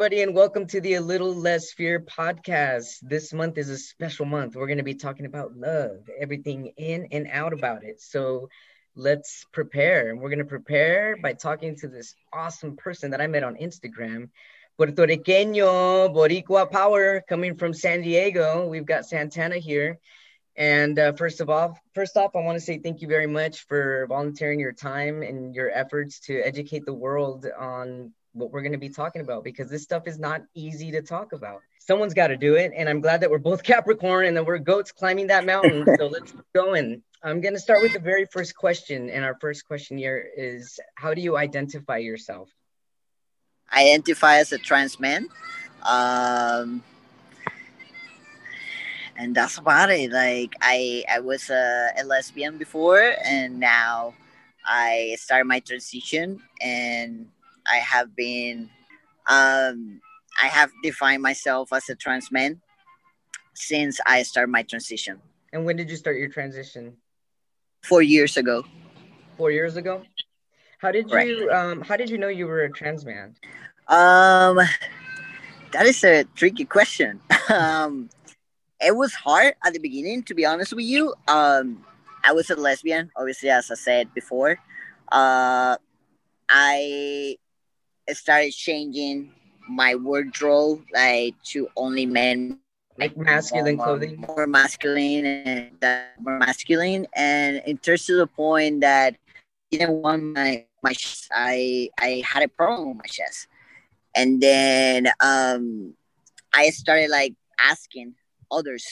everybody, and welcome to the A Little Less Fear podcast. This month is a special month. We're going to be talking about love, everything in and out about it. So let's prepare. And We're going to prepare by talking to this awesome person that I met on Instagram. Puerto Riqueño, Boricua Power, coming from San Diego. We've got Santana here. And uh, first of all, first off, I want to say thank you very much for volunteering your time and your efforts to educate the world on what we're going to be talking about because this stuff is not easy to talk about. Someone's got to do it. And I'm glad that we're both Capricorn and that we're goats climbing that mountain. so let's go in. I'm going to start with the very first question. And our first question here is How do you identify yourself? Identify as a trans man. Um, and that's about it. Like I, I was a, a lesbian before, and now I started my transition, and I have been, um, I have defined myself as a trans man since I started my transition. And when did you start your transition? Four years ago. Four years ago. How did right. you um, How did you know you were a trans man? Um, that is a tricky question. um, it was hard at the beginning, to be honest with you. Um, I was a lesbian, obviously, as I said before. Uh, I started changing my wardrobe like to only men like masculine more, clothing. more masculine and more masculine. And it turns to the point that you didn't want my my i i had a problem with my chest. And then um i started like asking others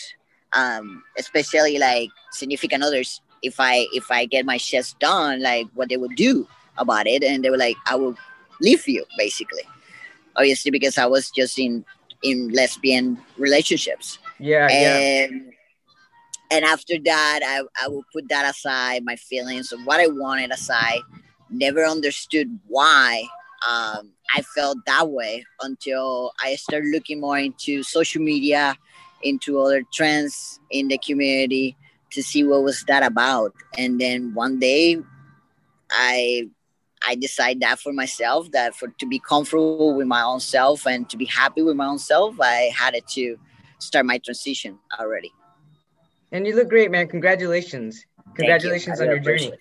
um especially like significant others if i if i get my chest done like what they would do about it. And they were like i will leave you basically. Obviously because i was just in in lesbian relationships. Yeah and yeah. and after that i i will put that aside my feelings of what i wanted aside. Never understood why um, i felt that way until i started looking more into social media into other trends in the community to see what was that about. And then one day i I decide that for myself that for to be comfortable with my own self and to be happy with my own self, I had it to start my transition already. And you look great, man. Congratulations. Congratulations on your journey.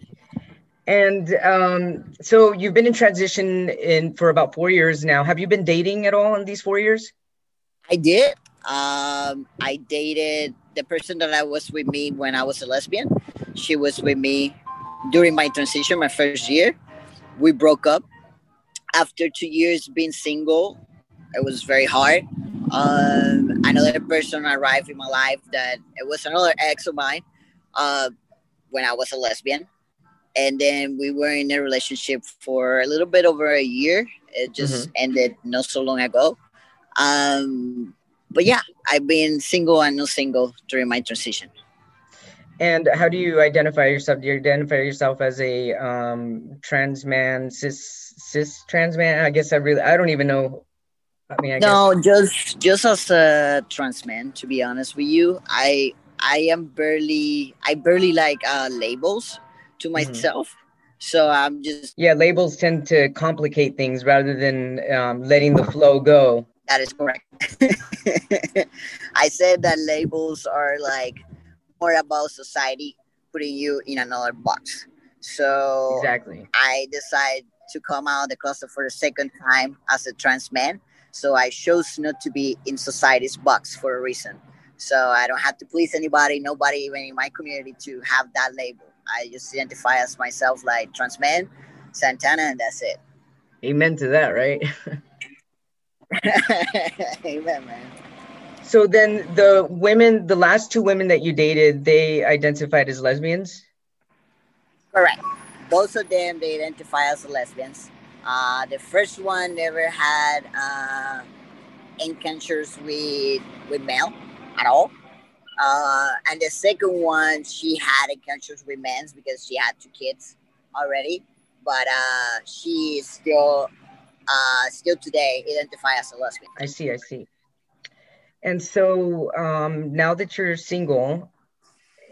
And um, so you've been in transition in for about four years now. Have you been dating at all in these four years? I did. Um, I dated the person that I was with me when I was a lesbian. She was with me during my transition, my first year we broke up. After two years being single it was very hard. Um, another person arrived in my life that it was another ex of mine uh, when i was a lesbian. And then we were in a relationship for a little bit over a year. It just mm-hmm. ended not so long ago. Um, but yeah i've been single and not single during my transition and how do you identify yourself? Do you identify yourself as a um, trans man, cis cis trans man? I guess I really I don't even know. I mean, I no, guess. just just as a trans man. To be honest with you, I I am barely I barely like uh, labels to mm-hmm. myself. Mm-hmm. So I'm just yeah. Labels tend to complicate things rather than um, letting the flow go. That is correct. I said that labels are like more about society putting you in another box. So exactly, I decided to come out the closet for the second time as a trans man. So I chose not to be in society's box for a reason. So I don't have to please anybody, nobody even in my community to have that label. I just identify as myself like trans man, Santana, and that's it. Amen to that, right? Amen, man. So then the women, the last two women that you dated, they identified as lesbians? Correct. Both of them, they identify as lesbians. Uh, the first one never had uh, encounters with, with male at all. Uh, and the second one, she had encounters with men because she had two kids already. but uh, she is still uh, still today identify as a lesbian. I see, I see. And so um, now that you're single,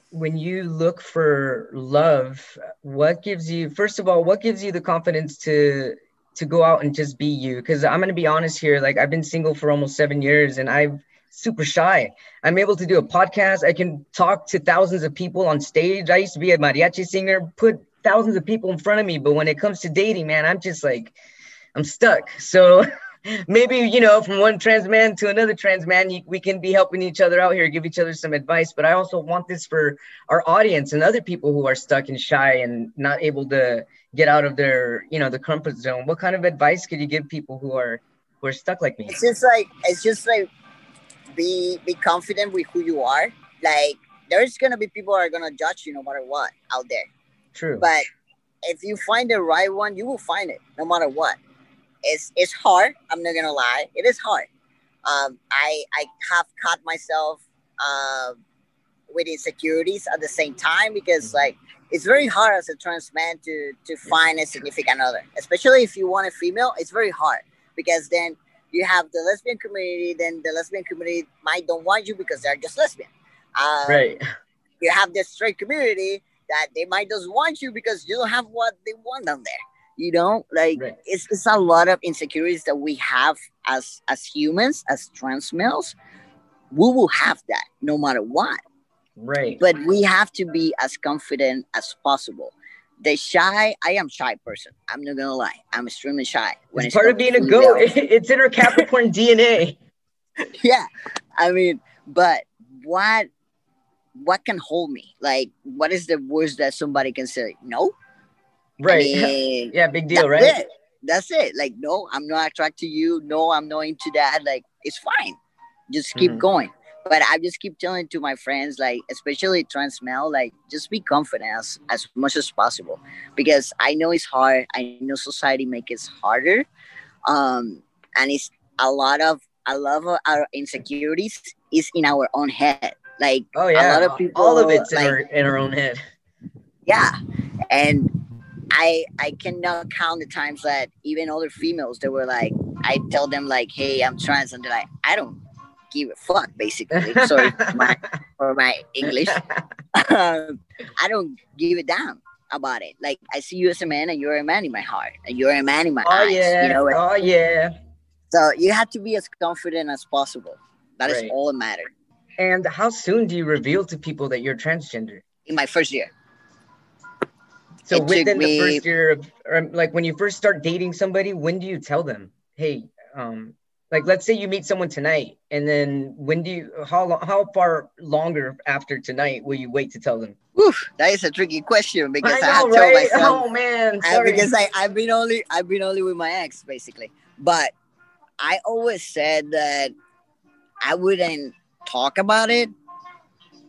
when you look for love, what gives you first of all, what gives you the confidence to to go out and just be you? Because I'm gonna be honest here, like I've been single for almost seven years and I've super shy. I'm able to do a podcast. I can talk to thousands of people on stage. I used to be a mariachi singer, put thousands of people in front of me. But when it comes to dating, man, I'm just like, I'm stuck. So maybe, you know, from one trans man to another trans man, we can be helping each other out here, give each other some advice. But I also want this for our audience and other people who are stuck and shy and not able to get out of their, you know, the comfort zone. What kind of advice could you give people who are who are stuck like me? It's just like it's just like be be confident with who you are. Like there's gonna be people are gonna judge you no matter what out there. True. But if you find the right one, you will find it no matter what. It's it's hard. I'm not gonna lie. It is hard. Um, I I have caught myself uh, with insecurities at the same time because mm-hmm. like it's very hard as a trans man to to find a significant other, especially if you want a female. It's very hard because then you have the lesbian community, then the lesbian community might don't want you because they're just lesbian. Um, right. You have the straight community that they might just want you because you don't have what they want down there. You know, like right. it's, it's a lot of insecurities that we have as as humans, as trans males. We will have that no matter what. Right. But we have to be as confident as possible. The shy i am shy person. I'm not gonna lie. I'm extremely shy. When it's part of being a goat. it's in our capricorn dna yeah. I mean but what what can hold me? Like what is the worst that somebody can say? No right. I mean, yeah big deal right? it. that's it. Like no i'm not attracted to you. No i'm not into that. Like it's fine. Just keep mm-hmm. going. But I just keep telling to my friends, like especially trans male, like just be confident as, as much as possible, because I know it's hard. I know society makes it harder, um, and it's a lot of a lot of our insecurities is in our own head. Like oh yeah, a lot of people, all of it's like, in, our, in our own head. Yeah, and I I cannot count the times that even other females that were like I tell them like, hey, I'm trans, and they're like, I don't give a fuck, basically. Sorry for my, for my English. um, I don't give a damn about it. Like I see you as a man, and you're a man in my heart, and you're a man in my oh, eyes. Yeah. You know. Oh yeah. So you have to be as confident as possible. That right. is all that matters. And how soon do you reveal to people that you're transgender? In my first year. So it within the first year of, or like when you first start dating somebody, when do you tell them, "Hey, um, like let's say you meet someone tonight and then when do you how long how far longer after tonight will you wait to tell them Oof, that is a tricky question because I, know, I have right? told myself oh man Sorry. because I, I've been only I've been only with my ex basically but I always said that I wouldn't talk about it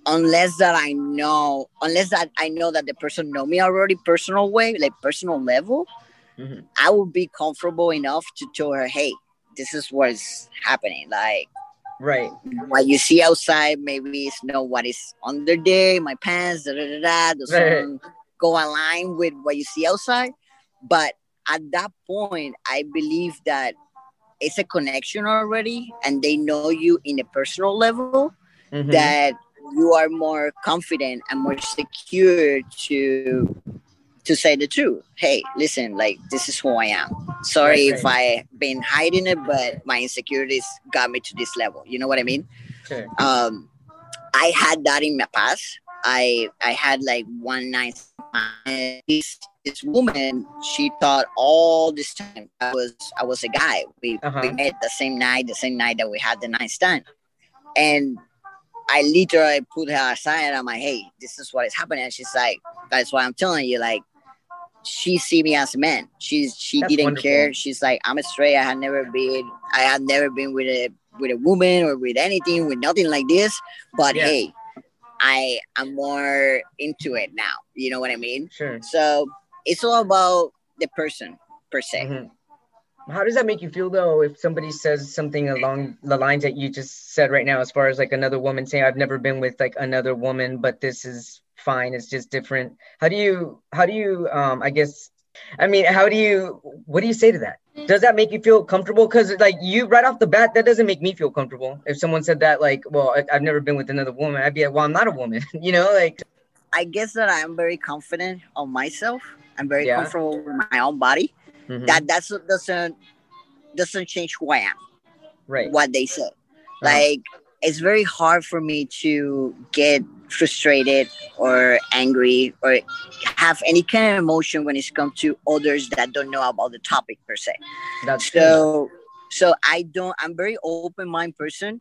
unless that I know unless that I know that the person know me already personal way like personal level mm-hmm. I would be comfortable enough to tell her hey this is what's happening. Like, right, what you see outside, maybe it's know what is under there, my pants, da da da da. Does right. go align with what you see outside? But at that point, I believe that it's a connection already, and they know you in a personal level. Mm-hmm. That you are more confident and more secure to to say the truth. Hey, listen, like this is who I am. Sorry if I've been hiding it, but my insecurities got me to this level. You know what I mean? Sure. Um, I had that in my past. I I had like one night. This this woman, she thought all this time I was I was a guy. We uh-huh. we met the same night, the same night that we had the night stand, and I literally put her aside. I'm like, hey, this is what is happening. And she's like, that's why I'm telling you, like, she see me as a man. She's she That's didn't wonderful. care. She's like, I'm a straight. I had never been. I had never been with a with a woman or with anything with nothing like this. But yeah. hey, I am more into it now. You know what I mean? Sure. So it's all about the person per se. Mm-hmm. How does that make you feel though if somebody says something along the lines that you just said right now, as far as like another woman saying, I've never been with like another woman, but this is fine it's just different how do you how do you um i guess I mean, how do you? What do you say to that? Does that make you feel comfortable? Because like you, right off the bat, that doesn't make me feel comfortable. If someone said that, like, well, I, have never been with another woman, I'd be like, well, I'm not a woman. you know, like. I guess that I'm very confident on myself. I'm very yeah. comfortable with my own body. Mm-hmm. That that's doesn't doesn't change who I am. Right. What they say. Uh-huh. Like it's very hard for me to get frustrated or angry or have any kind of emotion when it's come to others that don't know about the topic per se. That's so true. so I don't I'm very open mind person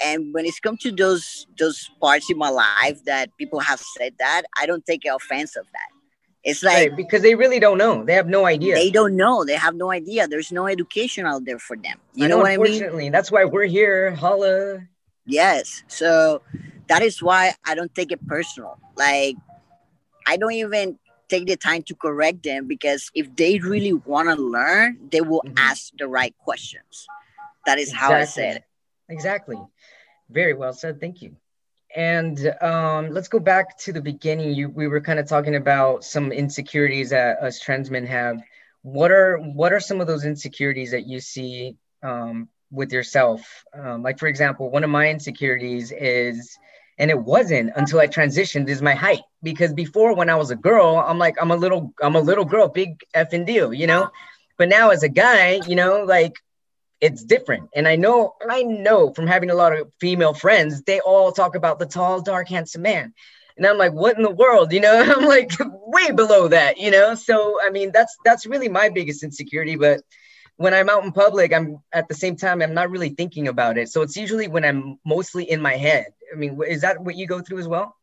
and when it's come to those those parts in my life that people have said that I don't take offense of that. It's like right, because they really don't know. They have no idea. They don't know. They have no idea. There's no education out there for them. You I know, know what I mean? Unfortunately, that's why we're here. Holla. Yes. So that is why I don't take it personal. Like I don't even take the time to correct them because if they really want to learn, they will mm-hmm. ask the right questions. That is exactly. how I said it. Exactly. Very well said. Thank you. And um, let's go back to the beginning. You, we were kind of talking about some insecurities that us trans men have. What are what are some of those insecurities that you see um, with yourself? Um, like for example, one of my insecurities is and it wasn't until I transitioned is my height because before when I was a girl, I'm like I'm a little I'm a little girl, big effing deal, you know. But now as a guy, you know, like it's different. And I know I know from having a lot of female friends, they all talk about the tall, dark, handsome man. And I'm like, what in the world? You know, I'm like way below that, you know. So I mean, that's that's really my biggest insecurity. But when I'm out in public, I'm at the same time, I'm not really thinking about it. So it's usually when I'm mostly in my head. I mean, is that what you go through as well?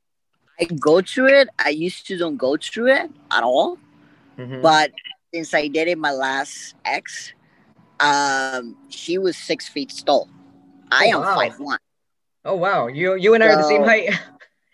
I go through it. I used to don't go through it at all. Mm-hmm. But since I dated my last ex, um, she was six feet tall. I oh, am wow. five one. Oh wow, you you and I so, are the same height.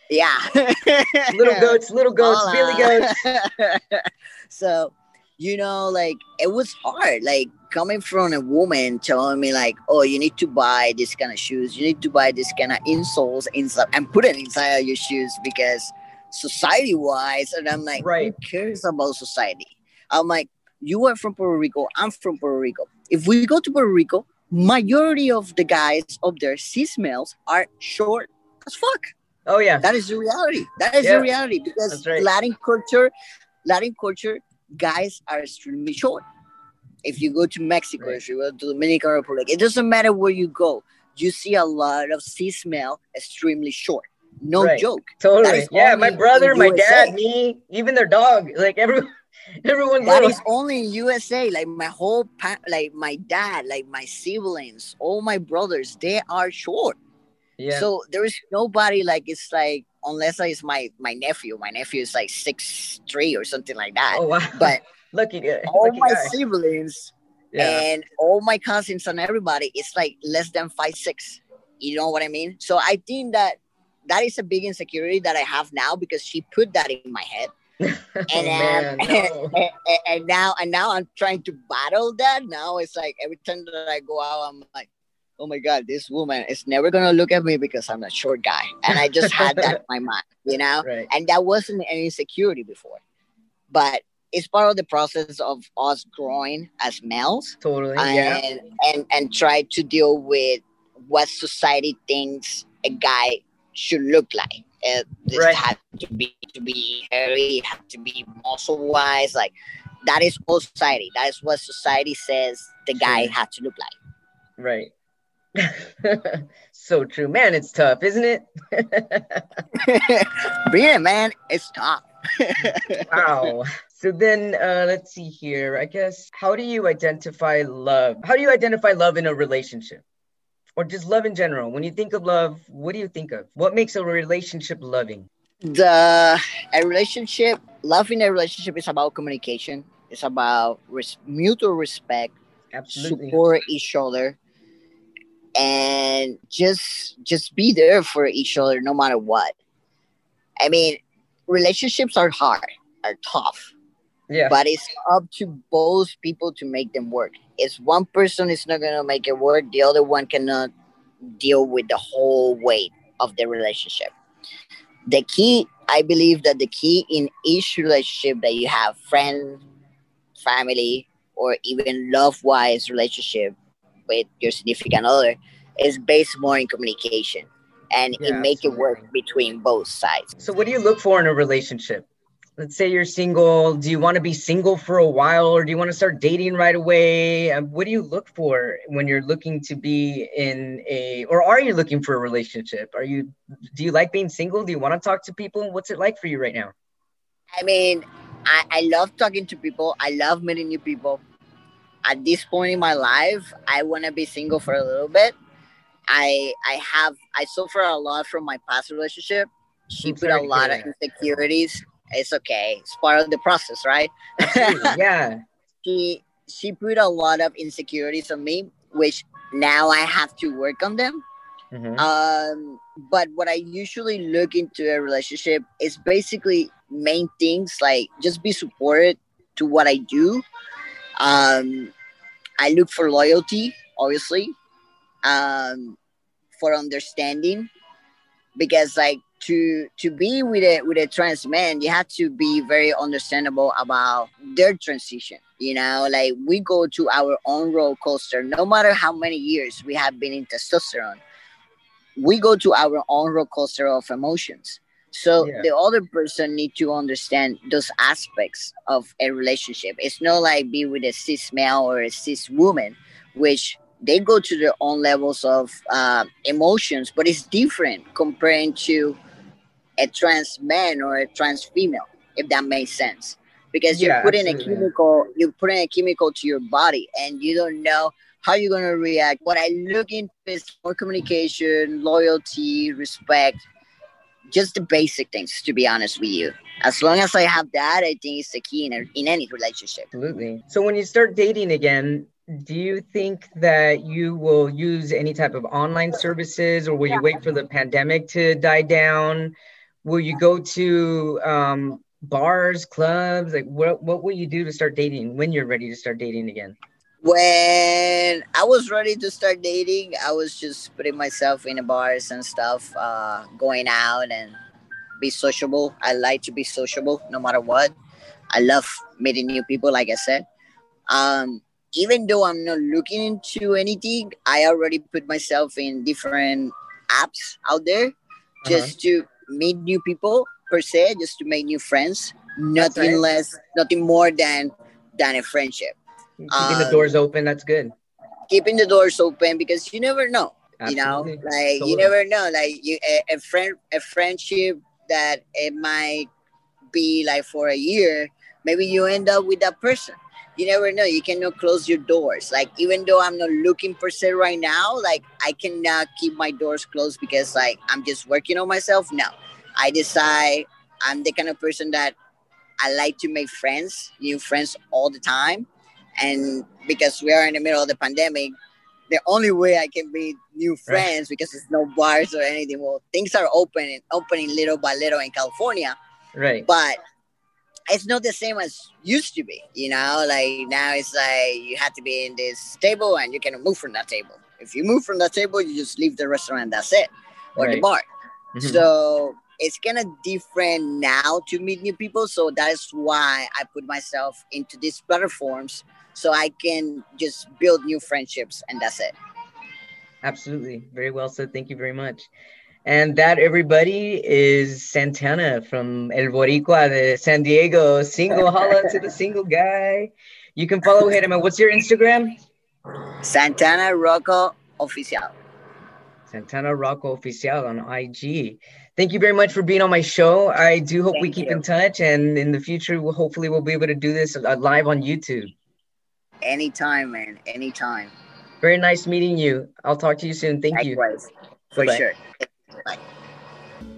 Yeah. little goats, little goats, Hola. Billy goats. so, you know, like it was hard. Like coming from a woman telling me like, oh, you need to buy this kind of shoes, you need to buy this kind of insoles inside and put it inside of your shoes because society wise, and I'm like, right. who cares about society? I'm like, you are from Puerto Rico, I'm from Puerto Rico. If we go to Puerto Rico, majority of the guys up there, cis males, are short as fuck. Oh yeah, that is the reality. That is yeah. the reality because right. Latin culture, Latin culture, guys are extremely short. If you go to Mexico, right. if you go to the Dominican Republic, it doesn't matter where you go. You see a lot of cis male extremely short. No right. joke. Totally. Yeah, my brother, my dad, me, even their dog, like everyone. Everyone. That is only in USA. Like my whole, pa- like my dad, like my siblings, all my brothers, they are short. Yeah. So there is nobody like it's like unless it's my my nephew. My nephew is like six three or something like that. Oh wow! But lucky guy. All lucky my guy. siblings yeah. and all my cousins and everybody is like less than five six. You know what I mean? So I think that that is a big insecurity that I have now because she put that in my head. And, oh, um, man, no. and, and, and, now and now I'm trying to battle that. Now it's like every time that I go out, I'm like, oh my god, this woman is never gonna look at me because I'm a short guy, and I just had that in my mind, you know. Right. And that wasn't an insecurity before, but it's part of the process of us growing as males. Totally. And, yeah. and and try to deal with what society thinks a guy should look like. Uh, this right. had to be to be hairy, had to be muscle wise. Like that is all society. That is what society says the guy had to look like. Right. so true, man. It's tough, isn't it? Being a man, it's tough. wow. So then, uh, let's see here. I guess, how do you identify love? How do you identify love in a relationship? Or just love in general? When you think of love, what do you think of? What makes a relationship loving? The a relationship, loving a relationship is about communication. It's about res- mutual respect, Absolutely. support each other, and just just be there for each other no matter what. I mean, relationships are hard, are tough yeah. But it's up to both people to make them work. If one person is not gonna make it work, the other one cannot deal with the whole weight of the relationship. The key, I believe that the key in each relationship that you have friend, family, or even love wise relationship with your significant other is based more in communication and Yeah, it make it work between both sides. So, what do you look for in a relationship? Let's say you're single. Do you want to be single for a while or do you want to start dating right away? Um, What do you look for when you're looking to be in a, or are you looking for a relationship? Are you, do you like being single? Do you want to talk to people? What's it like for you right now? I mean, I, I love talking to people. I love meeting new people. At this point in my life, I want to be single for a little bit. I I have I suffer a lot from my past relationship. She put a lot of insecurities. It's okay. It's part of the process, right? Yeah. she she put a lot of insecurities on me, which now I have to work on them. Mhm. Um, but what I usually look into a relationship is basically main things like just be supported to what I do. Um, I look for loyalty, obviously, um, for understanding, because like to to be with a with a trans man, you have to be very understandable about their transition. You know, like we go to our own roller coaster, no matter how many years we have been in testosterone we go to our own roller coaster of emotions. So Yeah. the other person need to understand those aspects of a relationship. It's not like be with a cis male or a cis woman, which they go to their own levels of uh, emotions, but it's different comparing to a trans man or a trans female, if that makes sense. Because you're putting a chemical, you're putting a chemical to your body, and you don't know how you're gonna react. What I look into is more communication, loyalty, respect, just the basic things. To be honest with you, as long as I have that, I think it's the key in, a, in any relationship. Absolutely. So when you start dating again, do you think that you will use any type of online services or will you wait for the pandemic to die down? Will you go to um, bars, clubs? Like what, what will you do to start dating when you're ready to start dating again? When I was ready to start dating, I was just putting myself in the bars and stuff, uh, going out and be sociable. I like to be sociable no matter what. I love meeting new people, like I said. Um, even though I'm not looking into anything, I already put myself in different apps out there Uh-huh. just to meet new people per se, just to make new friends. Nothing nice. less, nothing more than than a friendship. Keeping the Um, doors open, that's good. Keeping the doors open because you never know. You know, Absolutely. like you never know. Like you, a, a friend, a friendship that it might be like for a year. Maybe you end up with that person. You never know. You cannot close your doors. Like even though I'm not looking per se right now, like I cannot keep my doors closed because like I'm just working on myself. No, I decide I'm the kind of person that I like to make friends, new friends all the time. And because we are in the middle of the pandemic, the only way I can meet new friends because there's no bars or anything. Well, things are opening, opening little by little in California, Right. but it's not the same as used to be. You know, like now it's like you have to be in this table and you cannot move from that table. If you move from that table, you just leave the restaurant. That's it, or the Right. bar. Mhm. So it's kind of different now to meet new people. So that is why I put myself into these platforms so I can just build new friendships and that's it. Absolutely. Very well said. Thank you very much. And that, everybody, is Santana from El Boricua de San Diego. Single, holla to the single guy. You can follow him. And what's your Instagram? Santana Rocco Oficial. Santana Rocco Oficial on IG. Thank you very much for being on my show. I do hope we keep you. in touch. And in the future, we'll, hopefully, we'll be able to do this uh, live on YouTube. Anytime, man. Anytime. Very nice meeting you. I'll talk to you soon. Thank you. Likewise. For Bye-bye. sure. Bye.